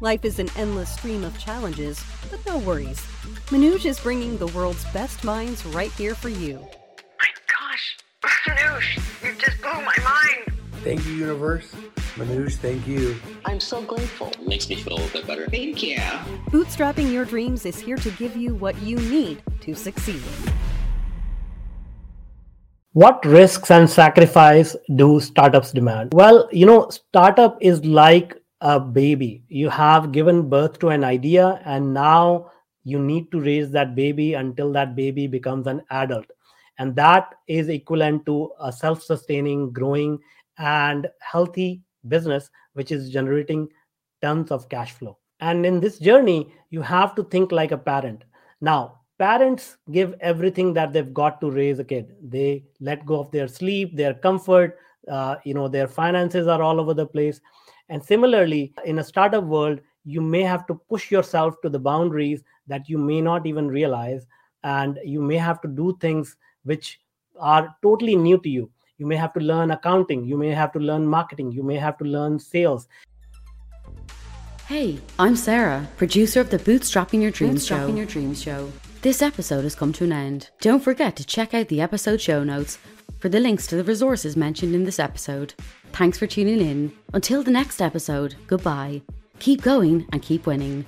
Life is an endless stream of challenges, but no worries. Manoj is bringing the world's best minds right here for you. My gosh, Manoj, you just blew my mind. Thank you, universe. Manoj, thank you. I'm so grateful. It Makes me feel a bit better. Thank you. Bootstrapping your dreams is here to give you what you need to succeed. What risks and sacrifice do startups demand? Well, you know, startup is like a baby. You have given birth to an idea, and now you need to raise that baby until that baby becomes an adult. And that is equivalent to a self sustaining, growing, and healthy business, which is generating tons of cash flow. And in this journey, you have to think like a parent. Now, parents give everything that they've got to raise a kid they let go of their sleep their comfort uh, you know their finances are all over the place and similarly in a startup world you may have to push yourself to the boundaries that you may not even realize and you may have to do things which are totally new to you you may have to learn accounting you may have to learn marketing you may have to learn sales Hey, I'm Sarah, producer of the Bootstrapping Your Dreams Bootstrapping show. Your Dreams show. This episode has come to an end. Don't forget to check out the episode show notes for the links to the resources mentioned in this episode. Thanks for tuning in. Until the next episode, goodbye. Keep going and keep winning.